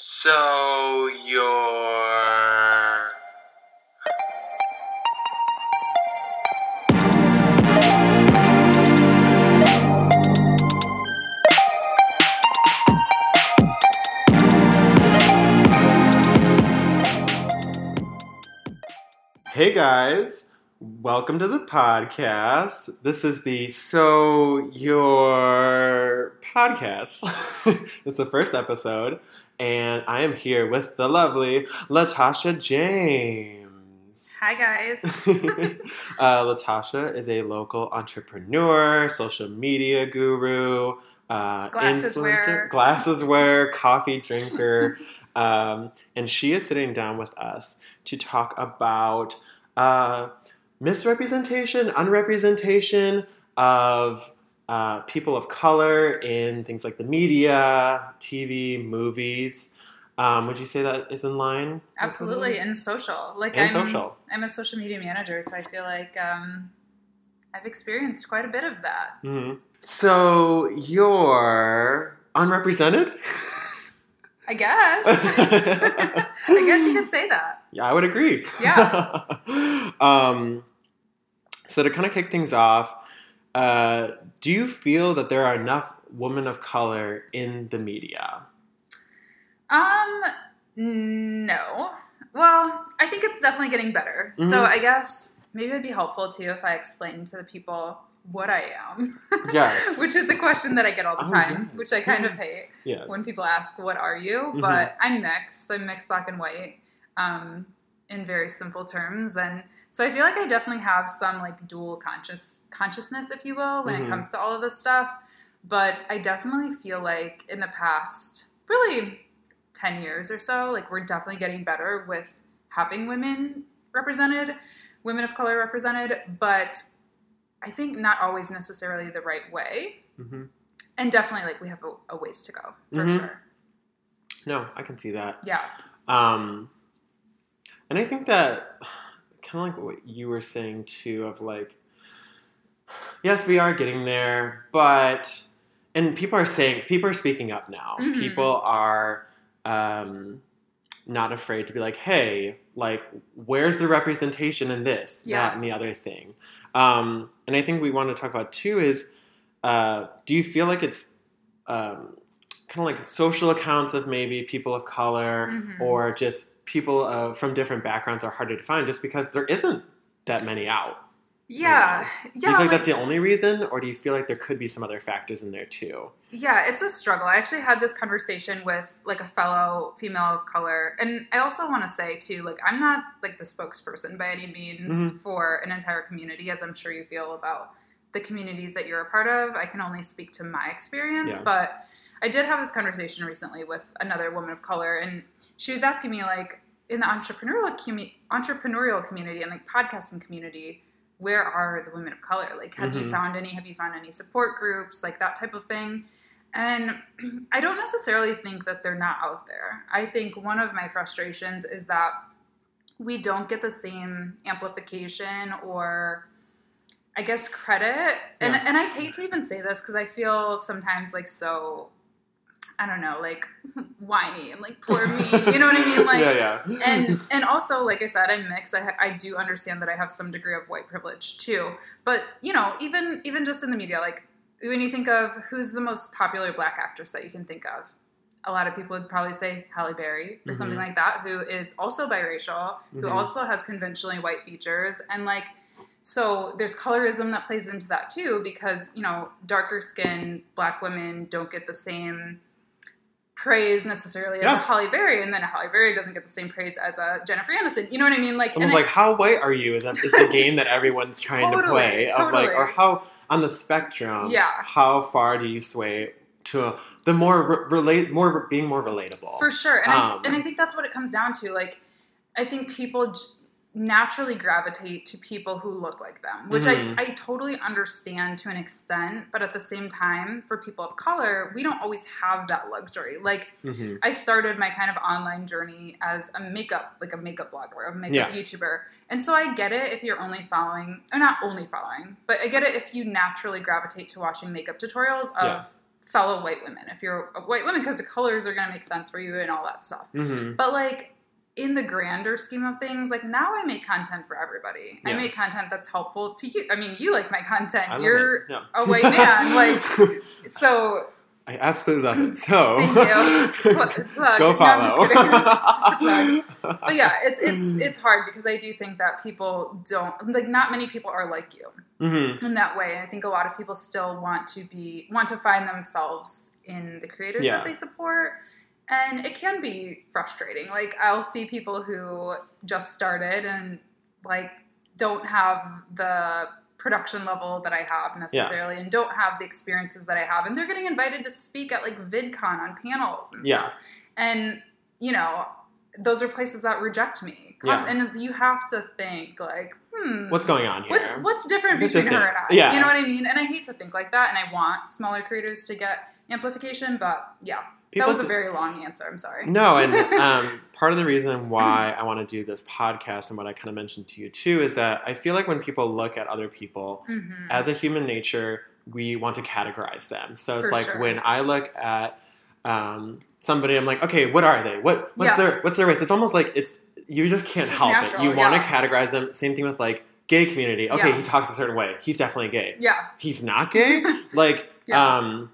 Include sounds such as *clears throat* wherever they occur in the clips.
So you're. Hey guys, welcome to the podcast. This is the So Your podcast. *laughs* it's the first episode, and I am here with the lovely Latasha James. Hi guys. *laughs* uh, Latasha is a local entrepreneur, social media guru, uh, Glasses influencer- wearer. *laughs* glasses wearer, coffee drinker, um, and she is sitting down with us to talk about uh, misrepresentation, unrepresentation of uh, people of color in things like the media, TV, movies. Um, would you say that is in line? Absolutely, and social. Like And I'm, social. I'm a social media manager, so I feel like um, I've experienced quite a bit of that. Mhm. So you're unrepresented? I guess. *laughs* *laughs* I guess you could say that. Yeah, I would agree. Yeah. *laughs* um, so to kind of kick things off, uh, do you feel that there are enough women of color in the media? Um, no. Well, I think it's definitely getting better. So Mhm. I guess maybe it'd be helpful too if I explained to the people what I am. *laughs* Yes. which is a question that I get all the Oh, time, yes. which I kind of *laughs* hate. Yes. when people ask, "What are you?" Mhm. But I'm mixed. I'm mixed black and white, um, in very simple terms, and so I feel like I definitely have some like dual conscious consciousness, if you will, when Mhm. it comes to all of this stuff. But I definitely feel like in the past, really, ten years or so, like we're definitely getting better with having women represented, women of color represented, but I think not always necessarily the right way hmm and definitely like we have a, a ways to go for Mhm. sure No, I can see that. yeah Um, and I think that kind of like what you were saying too, of like, yes, we are getting there, but and people are saying people are speaking up now. Mhm. People are um, not afraid to be like, hey, like, where's the representation in this, Yeah. that, and the other thing. Um, and I think we want to talk about too is, uh, do you feel like it's um, kind of like social accounts of maybe people of color Mhm. or just people uh, from different backgrounds are harder to find just because there isn't that many out. yeah Do yeah you feel like like- that's the only reason, or do you feel like there could be some other factors in there too? yeah it's a struggle i actually had this conversation with like a fellow female of color and i also want to say too like i'm not like the spokesperson by any means Mhm. for an entire community as i'm sure you feel about the communities that you're a part of i can only speak to my experience Yeah. but i did have this conversation recently with another woman of color and she was asking me like in the entrepreneurial commu- entrepreneurial community and like podcasting community where are the women of color? Like have you Mhm. found any? Have you found any support groups? Like that type of thing. And *clears throat* i don't necessarily think that they're not out there. I think one of my frustrations is that we don't get the same amplification or i guess credit. And, Yeah. and i hate to even say this because i feel sometimes like so i don't know like *laughs* whiny and like poor me you know what i mean like yeah, yeah. and *laughs* and also like i said i'm mixed I, ha- I do understand that i have some degree of white privilege too but you know even even just in the media like when you think of who's the most popular black actress that you can think of a lot of people would probably say Halle Berry or something Mhm. like that, who is also biracial, who Mhm. also has conventionally white features, and like, so there's colorism that plays into that too, because you know, darker skinned black women don't get the same praise necessarily as Yeah. a Halle Berry, and then a Halle Berry doesn't get the same praise as a Jennifer Aniston. You know what I mean? Like, and like how white are you? Is that is the *laughs* game that everyone's trying to Totally, play of like, or how on the spectrum? Yeah. How far do you sway to the more re- relate, more being more relatable? For sure, and Um, I and I think that's what it comes down to. Like, I think people j- naturally gravitate to people who look like them, which Mhm. I, I totally understand to an extent. But at the same time, for people of color, we don't always have that luxury. Like, Mhm. I started my kind of online journey as a makeup, like a makeup blogger, a makeup Yeah. YouTuber. And so I get it if you're only following, or not only following, but I get it if you naturally gravitate to watching makeup tutorials of Yeah. fellow white women if you're a white woman because the colors are going to make sense for you and all that stuff hmm but like in the grander scheme of things like now i make content for everybody i make content that's helpful to you i mean you like my content you're. Yeah. a white man *laughs* like so I absolutely love it. So *laughs* Thank you. Plug- *laughs* go No, follow. I'm just kidding. Just a plug. but yeah it's it's it's hard because i do think that people don't like not many people are like you hmm in that way. I think a lot of people still want to be want to find themselves in the creators Yeah. that they support. And it can be frustrating. Like I'll see people who just started and like don't have the production level that I have necessarily and don't have the experiences that I have and they're getting invited to speak at like VidCon on panels and Yeah. stuff. And you know, those are places that reject me. Yeah. And you have to think like, hmm, What's going on here? what, what's different You have to between her think. and I? Yeah. You know what I mean? And I hate to think like that, and I want smaller creators to get amplification, but yeah, People that was a very long answer. I'm sorry. No, and *laughs* um, part of the reason why I want to do this podcast and what I kind of mentioned to you too is that I feel like when people look at other people hmm as a human nature, we want to categorize them. So it's For like sure. when I look at um, somebody, I'm like, okay, what are they? What what's Yeah. their what's their race? It's almost like it's you just can't It's help natural, it. You want to categorize them. Same thing with like gay community. Okay, Yeah. he talks a certain way. He's definitely gay. Yeah, He's not gay. *laughs* like Yeah. um,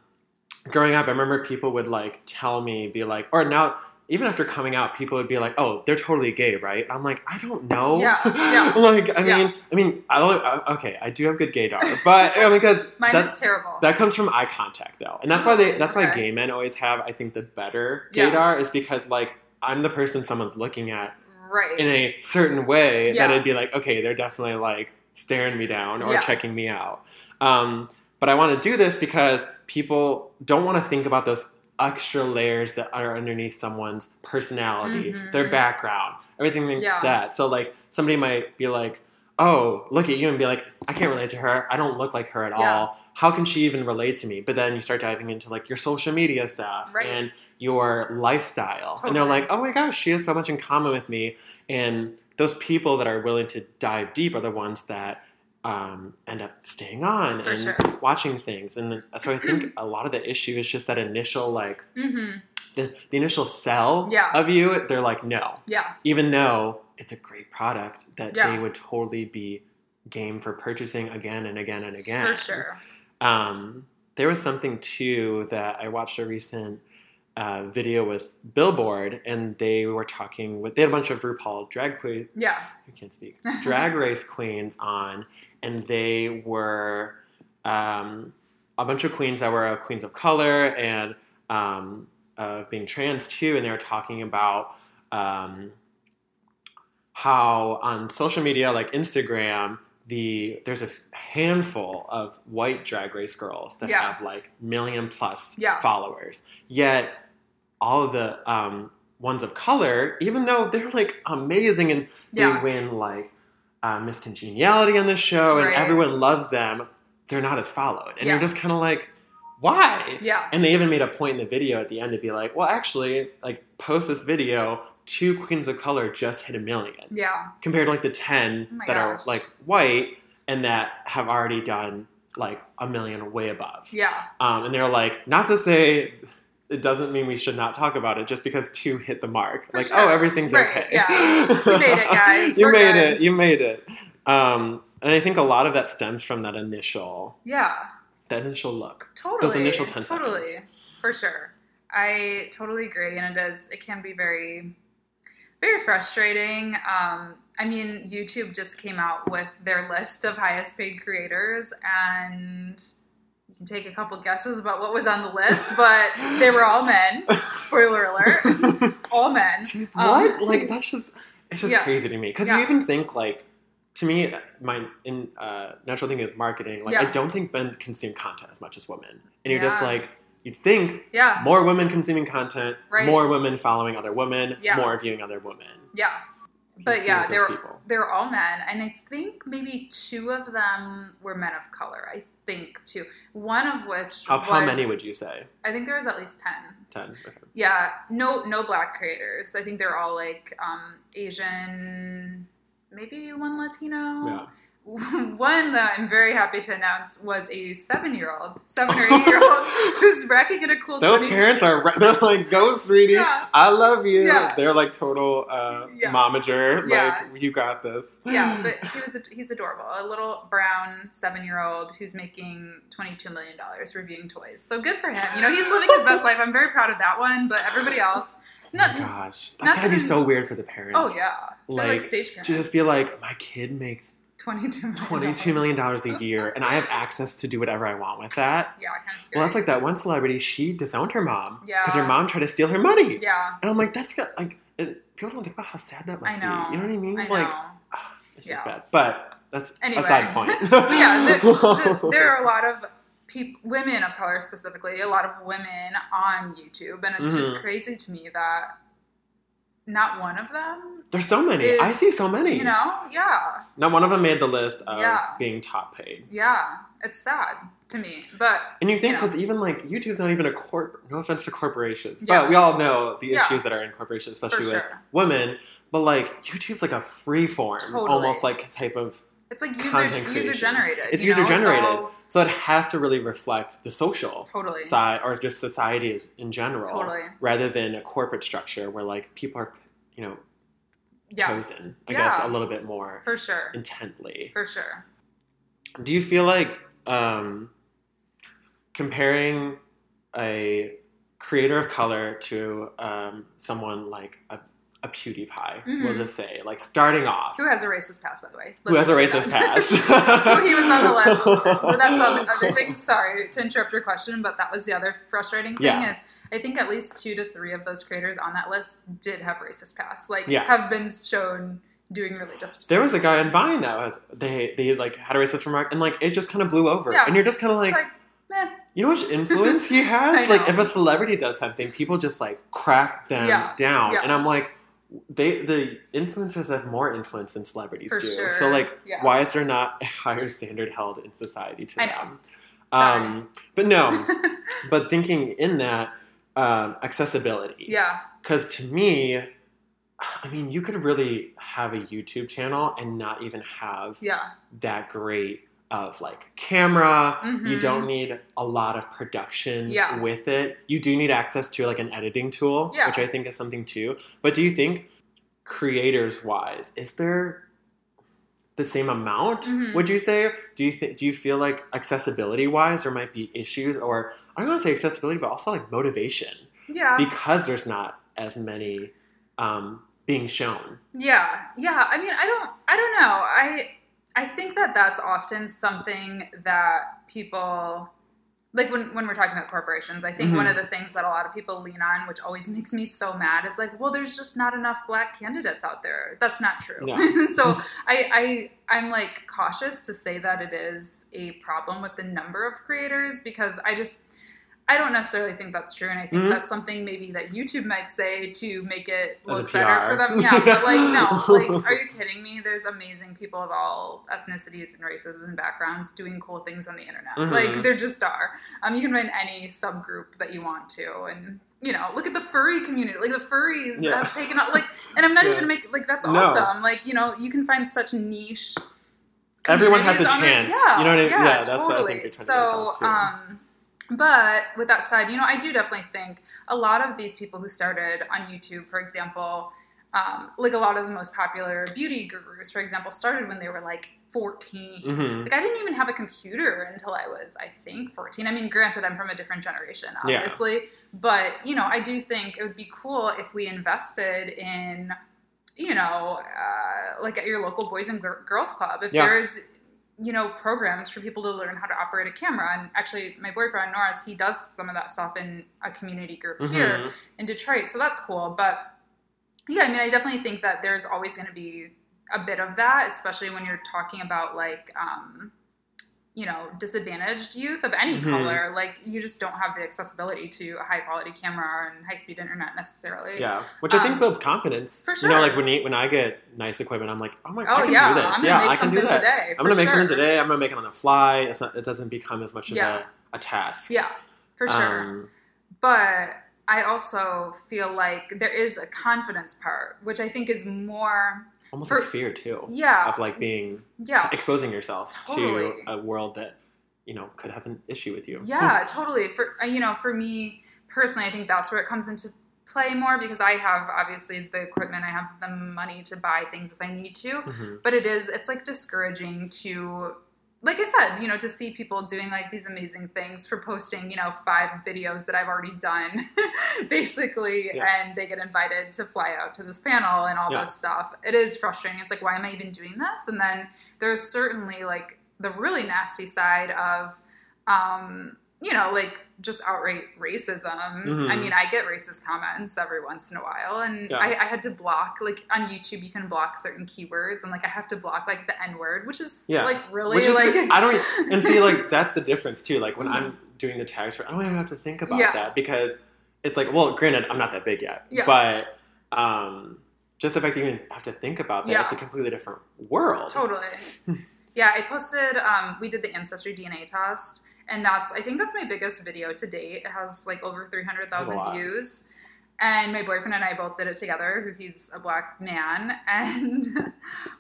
growing up, I remember people would like tell me, be like, or now. Even after coming out, people would be like, "Oh, they're totally gay, right?" I'm like, "I don't know." Yeah, yeah. *laughs* like, I mean, I mean, I don't, okay, I do have good gaydar, but uh, because *laughs* mine that's is terrible. that comes from eye contact though, and that's why they that's why gay men always have I think the better Yeah. gaydar is because like I'm the person someone's looking at right. in a certain way Yeah. that it'd be like okay they're definitely like staring me down or Yeah. checking me out. Um, but I want to do this because people don't want to think about those extra layers that are underneath someone's personality, Mhm. their background, everything like Yeah. that. So like somebody might be like, "Oh, look at you," and be like, "I can't relate to her. I don't look like her at Yeah. all. How can she even relate to me?" But then you start diving into like your social media stuff Right. and your lifestyle, and they're like, "Oh my gosh, she has so much in common with me." And those people that are willing to dive deep are the ones that um, end up staying on For and sure. watching things. And so I think a lot of the issue is just that initial like hmm the, the initial sell Yeah. of you. They're like, no, Yeah, even though it's a great product that Yeah. they would totally be game for purchasing again and again and again. for sure. Um, there was something too that I watched a recent uh, video with Billboard, and they were talking with they had a bunch of RuPaul drag queen Yeah, I can't speak drag race queens on, and they were um, a bunch of queens that were queens of color and um, uh, being trans too, and they were talking about um, how on social media like Instagram. The there's a handful of white drag race girls that Yeah. have like million plus Yeah. followers. Yet all of the um, ones of color, even though they're like amazing and they Yeah. win like uh, Miss Congeniality on the show and Right. everyone loves them, they're not as followed. And Yeah. you're just kind of like, why? yeah, And they even made a point in the video at the end to be like, well, actually, like post this video, two queens of color just hit a million yeah, compared to like the 10 Oh that gosh. are like white and that have already done like a million way above. yeah, Um, and they're like, not to say it doesn't mean we should not talk about it just because two hit the mark. For like, sure. oh, everything's Right, okay. yeah. *laughs* You made it, guys. you We're made good. it. You made it. Um, and I think a lot of that stems from that initial, yeah. that initial look. Totally. Those initial 10 totally. seconds. For sure. I totally agree. And it is, it can be very, very frustrating. Um, I mean, YouTube just came out with their list of highest paid creators, and you can take a couple guesses about what was on the list, but they were all men. *laughs* Spoiler alert. All men. *laughs* what? Um, like that's just it's just Yeah. crazy to me because Yeah. you even think like to me my in uh, natural thing with marketing like I don't think men consume content as much as women and you're just like you'd think Yeah. more women consuming content Right. more women following other women Yeah. more viewing other women Yeah. But yeah, they're people. they were all men, and I think maybe two of them were men of color. I think two. One of which how, how many would you say I think there was at least ten. 10 okay. Yeah, no no black creators. I think they're all like um, Asian, maybe one Latino. yeah *laughs* one that I'm very happy to announce was a seven-year-old, seven or eight-year-old *laughs* who's racking in a cool. Those 22 parents are they're like, go, sweetie. Yeah. I love you. Yeah. They're like total uh, Yeah. momager. Yeah. Like, you got this. Yeah, *laughs* but he was he's adorable. A little brown seven-year-old who's making twenty-two million dollars reviewing toys. So good for him. You know, he's living his best life. I'm very proud of that one. But everybody else, Oh not. my gosh. that's gotta be so weird for the parents. oh yeah, like, Like, stage parents. To just be like, my kid makes twenty-two million. $22 million a *laughs* year and I have access to do whatever I want with that. Yeah, kind of scary. Well, that's like that one celebrity, she disowned her mom. Yeah. Because her mom tried to steal her money. Yeah, And I'm like, that's like, people don't think about how sad that must I know. be. You know what I mean? I like, know. ah, it's Yeah. just bad. But that's Anyway. a side point. *laughs* Yeah, there, the, *laughs* there are a lot of peop, women of color specifically, a lot of women on YouTube, and it's just Mhm. crazy to me that not one of them, There's so many. is, I see so many. You know, yeah, Not one of them made the list of Yeah. being top paid. yeah, it's sad to me, but And you think You know. because even like YouTube's not even a corp. No offense to corporations, Yeah. but we all know the Yeah. issues that are in corporations, especially with women. But like YouTube's like a free form, Totally. almost like type of. It's like user user generated. It's you know? user-generated. all- So it has to really reflect the social totally, side or just society in general, totally, rather than a corporate structure where like people are, you know, yeah, chosen. I guess a little bit more for sure, intently. for sure. Do you feel like um, comparing a creator of color to um, someone like a, a PewDiePie, we'll Mhm. just say, like starting off, Who has a racist past, by the way? who has Let's a racist past? *laughs* *laughs* well, he was on the list. But that's the other thing. *laughs* Sorry to interrupt your question, but that was the other frustrating thing Yeah. is I think at least two to three of those creators on that list did have racist past. Like Yeah. have been shown doing really disrespectful. There was a guy in things. Vine that was they they like had a racist remark and like it just kind of blew over, Yeah. and you're just kind of like, like, eh, you know which influence he has. Like if a celebrity does something, people just like crack them Yeah. down, Yeah. and I'm like. They the influencers have more influence than celebrities For do. sure. So like, Yeah. why is there not a higher standard held in society to I know. them? Sorry. Um, but no, *laughs* but thinking in that um, accessibility, yeah, because to me, I mean, you could really have a YouTube channel and not even have yeah, that great of like camera. You Mhm. don't need a lot of production Yeah. with it. You do need access to like an editing tool, Yeah. which I think is something too. But do you think creators wise, is there the same amount? Mhm. Would you say? Do you think? Do you feel like accessibility wise there might be issues, or I don't want to say accessibility, but also like motivation yeah, because there's not as many um, being shown. yeah, yeah. I mean, I don't, I don't know. I, I think that that's often something that people like when, when we're talking about corporations, I think Mhm. one of the things that a lot of people lean on, which always *laughs* makes me so mad, is like, well, there's just not enough black candidates out there. That's not true. *laughs* So *laughs* I, I I'm like cautious to say that it is a problem with the number of creators because I just I don't necessarily think that's true, and I think Mhm. that's something maybe that YouTube might say to make it look better for them. Yeah, but like no, *laughs* like are you kidding me? There's amazing people of all ethnicities and races and backgrounds doing cool things on the internet. Mhm. Like there just are. Um, you can find any subgroup that you want to, and you know, look at the furry community. Like the furries Yeah. have taken up. Like, and I'm not *laughs* Yeah. even making like that's No. awesome. Like you know, you can find such niche. Everyone has a chance. Yeah, You know what I mean? Yeah, Yeah, that's what I think totally. you're trying to get so, um, but with that said, you know, I do definitely think a lot of these people who started on YouTube, for example, um, like a lot of the most popular beauty gurus, for example, started when they were like 14. hmm Like I didn't even have a computer until I was, I think, 14. I mean, granted, I'm from a different generation, Yeah. obviously, but you know, I do think it would be cool if we invested in, you know, uh, like at your local boys and Gir- girls club, if Yeah. there's, you know, programs for people to learn how to operate a camera. And actually, my boyfriend Norris, he does some of that stuff in a community group here Mhm. in Detroit, so that's cool. But yeah, I mean, I definitely think that there's always going to be a bit of that, especially when you're talking about like, um, you know, disadvantaged youth of any Mhm. color. Like, you just don't have the accessibility to a high quality camera and high speed internet necessarily. Yeah, which I think Um, builds confidence. for sure You know, like when you, when I get nice equipment, I'm like, oh my, Oh I can yeah, do this. I'm gonna yeah, make I can do that. today. I'm gonna make sure. something today. I'm gonna make it on the fly. It's not. It doesn't become as much of Yeah. a, a task. Yeah, for sure. Um, but I also feel like there is a confidence part, which I think is more almost For- like fear too Yeah. of like being yeah. exposing yourself Totally. to a world that you know could have an issue with you. Yeah, totally. For uh, you know, for me personally, I think that's where it comes into play more because I have obviously the equipment, I have the money to buy things if I need to. Mhm. But it is it's like discouraging to like I said, you know, to see people doing like these amazing things for posting, you know, five videos that I've already done, *laughs* basically, Yeah. and they get invited to fly out to this panel and all Yeah. this stuff. It is frustrating. It's like, why am I even doing this? And then there's certainly like the really nasty side of, um, you know, like just outright racism. Mhm. I mean, I get racist comments every once in a while, and Yeah. I, I had to block, like on YouTube, you can block certain keywords, and like I have to block like the N word, which is Yeah. like really is like I don't and see *laughs* like that's the difference too. Like when Mhm. I'm doing the tags for, I don't even have to think about Yeah. that because it's like, well, granted, I'm not that big yet, Yeah. but um, just the fact that you even have to think about that, Yeah. it's a completely different world. Totally. *laughs* yeah, I posted. Um, we did the ancestry DNA test, and that's I think that's my biggest video to date. It has like over three hundred thousand views. And my boyfriend and I both did it together. Who he's a black man, *laughs* and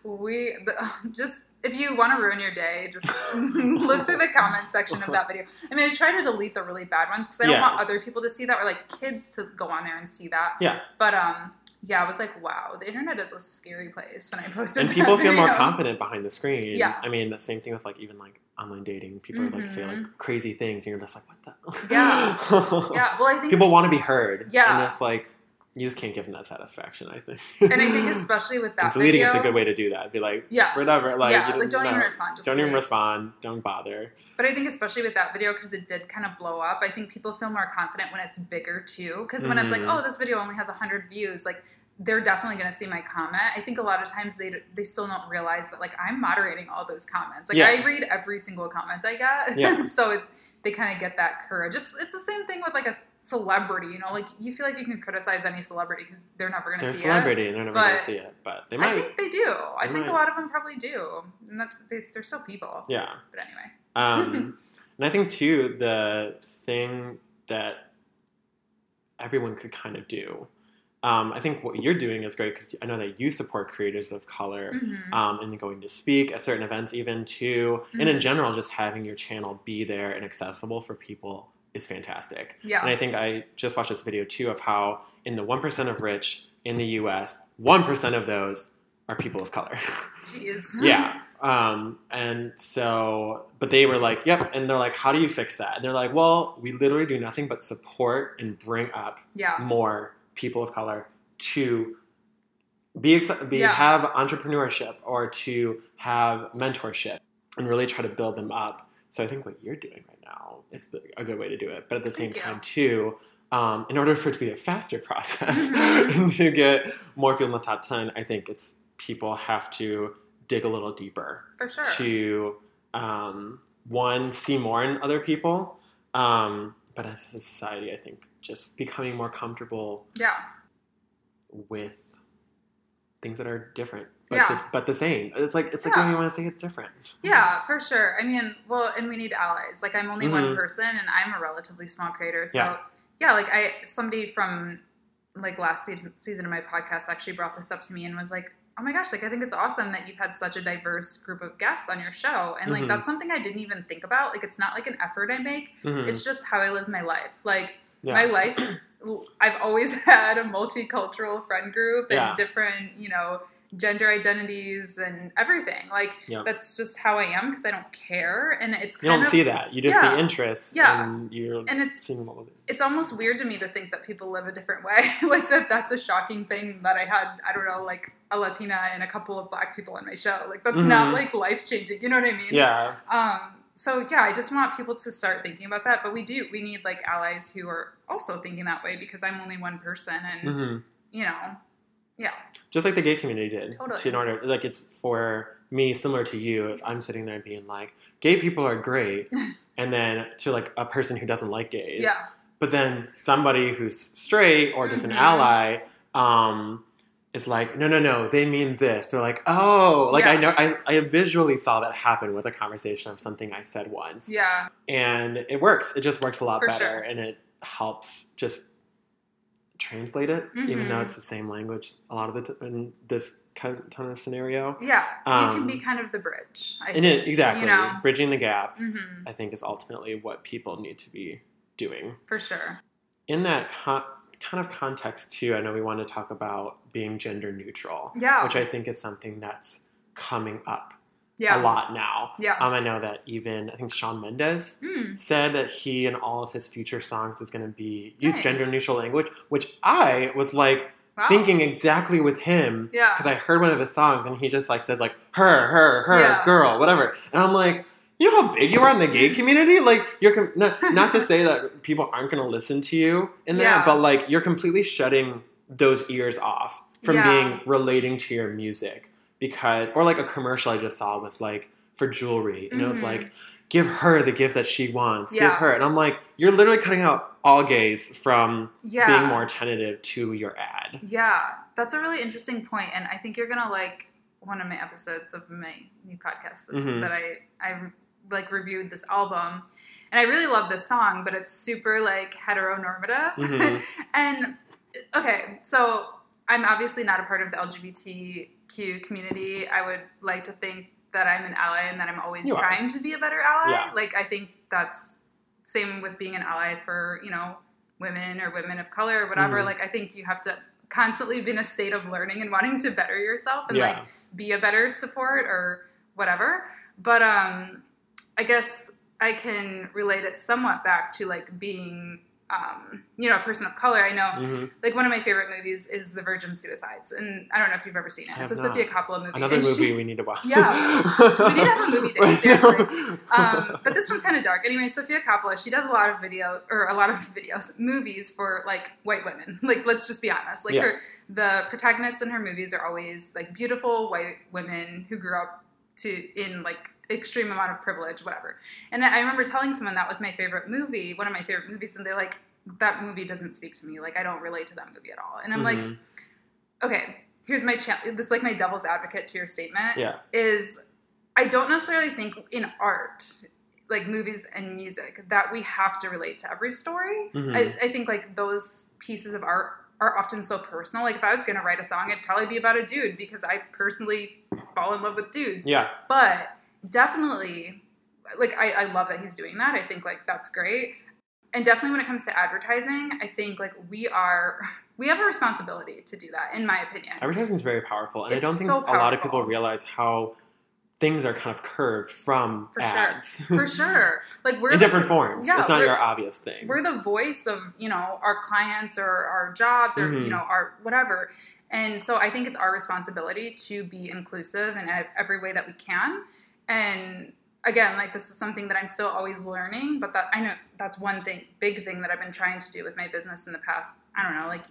we the, just if you want to ruin your day, just *laughs* look through the comment section of that video. I mean, I try to delete the really bad ones because I don't Yeah. want other people to see that or like kids to go on there and see that. Yeah. But um, yeah, I was like, wow, the internet is a scary place when I posted. and people feel more confident behind the screen. Yeah. I mean, the same thing with like even like online dating. People like say like crazy things, and you're just like, what the? *laughs* Yeah. Yeah, well, I think people want to be heard. Yeah. and it's like you just can't give them that satisfaction. I think. and I think *laughs* especially with that And deleting video, it's a good way to do that. Be like, Yeah. whatever. Like, yeah, like don't no, even respond. Don't even respond. Don't bother. But I think especially with that video because it did kind of blow up. I think people feel more confident when it's bigger too. Because when it's like, Mhm. oh, this video only has hundred views, like they're definitely going to see my comment. I think a lot of times they they still don't realize that like I'm moderating all those comments. Like Yeah. I read every single comment I get, Yeah. *laughs* so it, they kind of get that courage. It's it's the same thing with like a celebrity. You know, like you feel like you can criticize any celebrity because they're never going They're to a see celebrity and they're never going to see it, but they might. I think they do. I They think a lot of them probably do, and that's they, they're still people. yeah. But anyway, Um, *laughs* and I think too the thing that everyone could kind of do. Um, I think what you're doing is great because I know that you support creators of color Mhm. um, and going to speak at certain events, even too. And in Mhm. general, just having your channel be there and accessible for people is fantastic. yeah. And I think I just watched this video too of how in the 1% of rich in the US, 1% of those are people of color. *laughs* Jeez. yeah. *laughs* Um, and so, but they were like, yep. And they're like, how do you fix that? And they're like, well, we literally do nothing but support and bring up Yeah. more people of color to be, be Yeah. have entrepreneurship or to have mentorship and really try to build them up. So I think what you're doing right now is the, a good way to do it. But at the same Thank you. time, too, um, in order for it to be a faster process Mhm. *laughs* and to get more people in the top 10, I think it's people have to dig a little deeper For sure. to um, one see more in other people um, but as a society i think just becoming more comfortable yeah. with things that are different but, Yeah. this, but the same it's like it's like Yeah. when you want to say it's different Yeah, for sure. I mean, well, and we need allies. Like I'm only one Mhm. person and I'm a relatively small creator. So Yeah. yeah. like I somebody from like last season season of my podcast actually brought this up to me and was like, Oh my gosh, like I think it's awesome that you've had such a diverse group of guests on your show. And like Mhm. that's something I didn't even think about. Like it's not like an effort I make. Mhm. It's just how I live my life. Like yeah. my life i've always *laughs* had a multicultural friend group and Yeah. different you know gender identities and everything like that's just how i am because i don't care and it's you don't of see that you just Yeah. see interests Yeah. and you're and it's seeing all of it it's almost weird to me to think that people live a different way *laughs* like that that's a shocking thing that i had i don't know like a latina and a couple of black people on my show like that's not Mhm. like life changing you know what i mean yeah um, so yeah, I just want people to start thinking about that. But we do. We need like allies who are also thinking that way because I'm only one person, and hmm you know, yeah, just like the gay community did Totally. to in order like it's for me similar to you if i'm sitting there being like gay people are great *laughs* and then to like a person who doesn't like gays yeah, but then somebody who's straight or just Mhm. an ally um is like no no no they mean this they're like oh like i know I, I visually saw that happen with a conversation of something i said once yeah, and it works it just works a lot For better sure. and it helps just translate it even though Mhm. it's the same language a lot of the t- in this kind of, scenario. Yeah, you can Um, be kind of the bridge. I And it exactly You know? bridging the gap, hmm I think, is ultimately what people need to be doing. for sure. In that con- kind of context, too, I know we want to talk about being gender neutral, Yeah, which I think is something that's coming up yeah, a lot now. Yeah. Um, I know that even I think Shawn Mendes Mm, said that he and all of his future songs is going to be use Nice. gender neutral language, which I was like wow. thinking exactly with him Yeah. because I heard one of his songs and he just like says like her, her, her, Yeah. girl, whatever, and I'm like. You know how big you are in the gay *laughs* community? Like you're com- not, *laughs* not to say that people aren't going to listen to you in that, Yeah. but like you're completely shutting those ears off from Yeah. being relating to your music because or like a commercial I just saw was like for jewelry and it was Mhm. like give her the gift that she wants give her and I'm like you're literally cutting out all gays from yeah. being more attentive to your ad. Yeah, that's a really interesting point, and I think you're gonna like one of my episodes of my new podcast that, Mhm. that I I like reviewed this album, and I really love this song, but it's super like heteronormative, Mhm. *laughs* and okay, so I'm obviously not a part of the LGBTQ community. I would like to think that I'm an ally and that I'm always You are. trying to be a better ally. Yeah. Like I think that's same with being an ally for you know women or women of color or whatever. Mhm. Like I think you have to constantly be in a state of learning and wanting to better yourself and Yeah. like be a better support or whatever. But um I guess I can relate it somewhat back to like being um, you know, a person of color. I know Mhm. like one of my favorite movies is The Virgin Suicides, and I don't know if you've ever seen it. It's a not. Sofia Coppola movie. Another and she- movie we need to watch. Yeah. We need to have a movie day, *laughs* seriously. um, but this one's kind of dark. Anyway, Sofia Coppola, she does a lot of video or a lot of *laughs* videos, movies for like white women. *laughs* Like, let's just be honest. Like, Yeah. her the protagonists in her movies are always like beautiful white women who grew up to in like extreme amount of privilege, whatever. And I remember telling someone that was my favorite movie, one of my favorite movies, and they're like, "That movie doesn't speak to me. Like, I don't relate to that movie at all." And I'm like, Mhm. okay, here's my challenge. This is like my devil's advocate to your statement yeah. is I don't necessarily think in art, like movies and music, that we have to relate to every story. Mhm. I, I think like those pieces of art are often so personal. Like if I was going to write a song, it'd probably be about a dude because I personally fall in love with dudes. Yeah. But definitely, like I, I love that he's doing that. I think like that's great. And definitely when it comes to advertising, I think like we are *laughs* we have a responsibility to do that, in my opinion. Advertising is very powerful, and I don't think so a lot of people realize how things are kind of curved from For sure. ads For sure. *laughs* Like we're in like different forms. Yeah, it's not your obvious thing. we're the voice of you know our clients or our jobs or Mhm. you know our whatever and so i think it's our responsibility to be inclusive in every way that we can and again like this is something that i'm still always learning but that i know that's one thing big thing that i've been trying to do with my business in the past i don't know like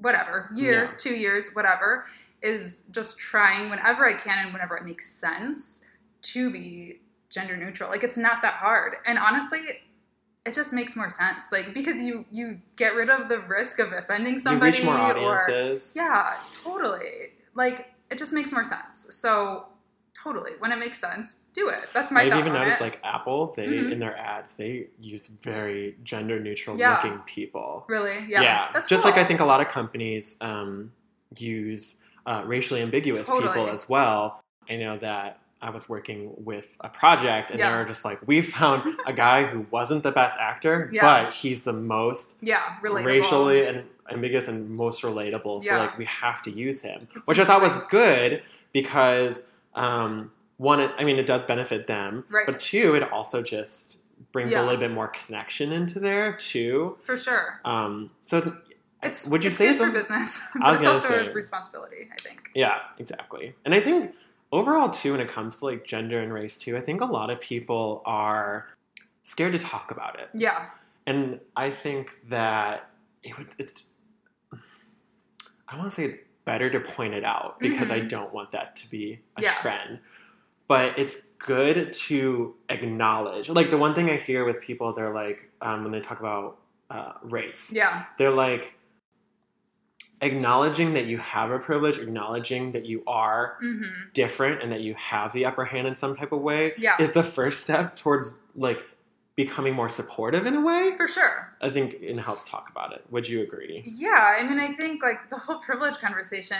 whatever year Yeah. two years whatever is just trying whenever i can and whenever it makes sense to be gender neutral. Like it's not that hard. And honestly it just makes more sense. Like because you you get rid of the risk of offending you somebody reach more or audiences. yeah totally. Like it just makes more sense. So totally when it makes sense do it that's my I've even noticed it. like Apple, they Mhm. in their ads they use very gender neutral Yeah. looking people. really yeah, yeah that's just cool. like I think a lot of companies um, use uh, racially ambiguous people as well. I know that I was working with a project, and Yeah. they were just like, we found a guy who wasn't the best actor, *laughs* Yeah. but he's the most yeah relatable. racially and ambiguous and most relatable. So like we have to use him, It's which I thought was good because um, one, it, I mean, it does benefit them, Right. but two, it also just brings Yeah. a little bit more connection into there too. for sure Um, so it's, it's would you it's say it's for a- business *laughs* but it's also say- a responsibility i think Yeah, exactly. And I think overall too, when it comes to like gender and race too, I think a lot of people are scared to talk about it. yeah And I think that it would it's I want to say it's better to point it out because I Mhm. don't want that to be a Yeah. trend. But it's good to acknowledge. Like the one thing I hear with people, they're like, um, when they talk about uh, race, yeah they're like acknowledging that you have a privilege, acknowledging that you are hmm different and that you have the upper hand in some type of way Yeah. is the first step towards like becoming more supportive in a way. For sure. I think it helps talk about it. Would you agree? Yeah, I mean, I think like the whole privilege conversation,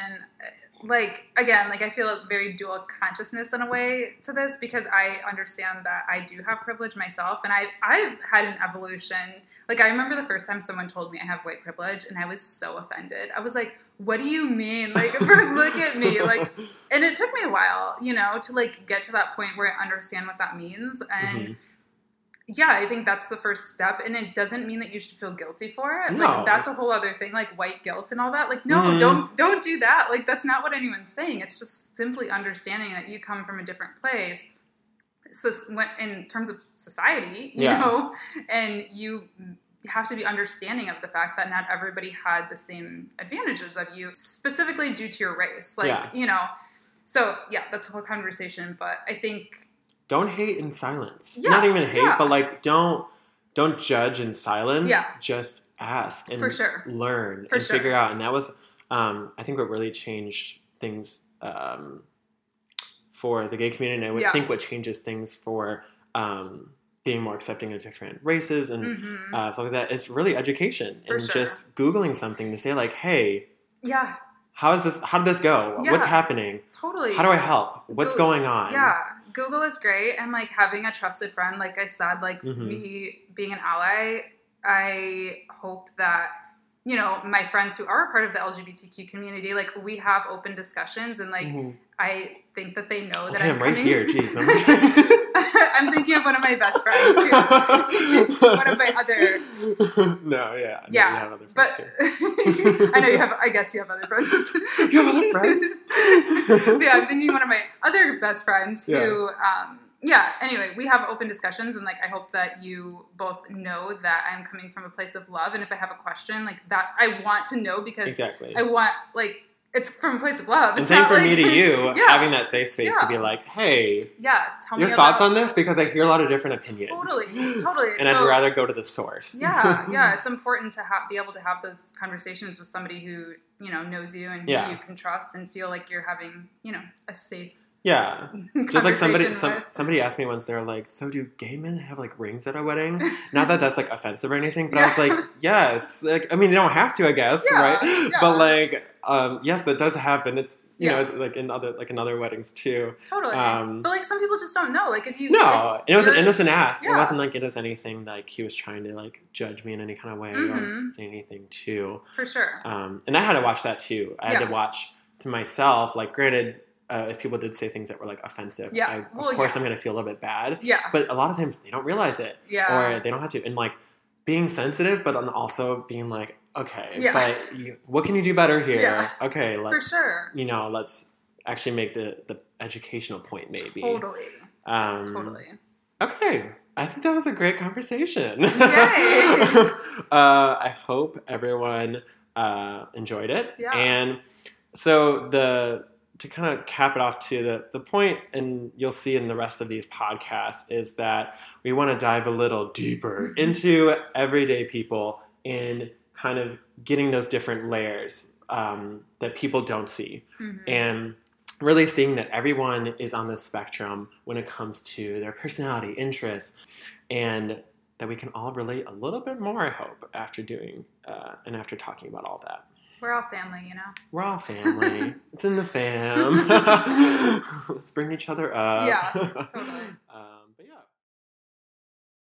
like again, like I feel a very dual consciousness in a way to this because I understand that I do have privilege myself, and I I've had an evolution. Like I remember the first time someone told me I have white privilege, and I was so offended. I was like, "What do you mean? Like, *laughs* first look at me!" Like, and it took me a while, you know, to like get to that point where I understand what that means, and. Mhm. Yeah, I think that's the first step, and it doesn't mean that you should feel guilty for it. No. Like that's a whole other thing, like white guilt and all that. Like, no, Mhm. don't don't do that. Like that's not what anyone's saying. It's just simply understanding that you come from a different place. So when, in terms of society, you Yeah. know, and you have to be understanding of the fact that not everybody had the same advantages of you, specifically due to your race. Like, Yeah. you know, so yeah, that's a whole conversation. But I think Don't hate in silence. Yeah, Not even hate, yeah. but like don't don't judge in silence. Yeah. Just ask and For sure. learn For and sure. figure out. And that was um, I think what really changed things um, for the gay community. And I would Yeah. think what changes things for um, being more accepting of different races and mhm. uh, stuff like that is really education For and sure. just googling something to say like, hey, yeah, how is this? How did this go? Yeah. What's happening? totally. How do I help? What's Go- going on? Yeah, Google is great, and like having a trusted friend, like I said, like Mhm. me being an ally, I hope that you know my friends who are a part of the LGBTQ community, like we have open discussions, and like Mhm. I think that they know that Okay, I'm, I'm right coming- here. Jeez. *laughs* *laughs* *laughs* I'm- thinking of one of my best friends, who, one of my other, *laughs* no, yeah, I Yeah, you have other but. *laughs* I know you have. I guess you have other friends. *laughs* You have other friends? Yeah, I'm thinking one of my other best friends who, um, yeah. Anyway, we have open discussions, and like I hope that you both know that I'm coming from a place of love, and if I have a question like that, I want to know because exactly. I want like it's from a place of love. and It's same not for like, me to you, *laughs* Yeah. having that safe space to be like, hey, Yeah, tell your me thoughts about, on this because I hear a lot of different opinions. Totally, *laughs* totally. And so, I'd rather go to the source. yeah, *laughs* yeah. It's important to have, be able to have those conversations with somebody who you know knows you and Yeah. who you can trust and feel like you're having you know a safe yeah. Just like somebody, some, somebody asked me once, they're like, "So do gay men have like rings at a wedding?" *laughs* Not that that's like offensive or anything, but I was like, "Yes." Like, I mean, they don't have to, I guess, Yeah, right? yeah. But like, um, yes, that does happen. It's you Yeah. know, like in other like in other weddings too. Totally. Um, but like some people just don't know. Like if you No, if it was an innocent ask. It wasn't like it was anything like he was trying to like judge me in any kind of way or Mhm. say anything too. for sure. Um, and I had to watch that too. I had to watch to myself. Like, granted, uh, if people did say things that were like offensive, Yeah, I, of well, course yeah. I'm gonna feel a little bit bad. Yeah. But a lot of times they don't realize it, Yeah. or they don't have to. And like being sensitive, but then also being like, okay, Yeah. but you, what can you do better here? Yeah. Okay, for let's sure. you know, let's actually make the the educational point maybe. Totally. Um, Totally. Okay. I think that was a great conversation. Yay! *laughs* uh, I hope everyone uh, enjoyed it. Yeah. And so the to kind of cap it off to the the point, and you'll see in the rest of these podcasts is that we want to dive a little deeper into everyday people and kind of getting those different layers um, that people don't see Mhm. and really seeing that everyone is on the spectrum when it comes to their personality, interests, and that we can all relate a little bit more, I hope, after doing uh, and after talking about all that. We're all family, you know. We're all family. *laughs* it's in the fam. *laughs* *laughs* Let's bring each other up. Yeah, totally. um,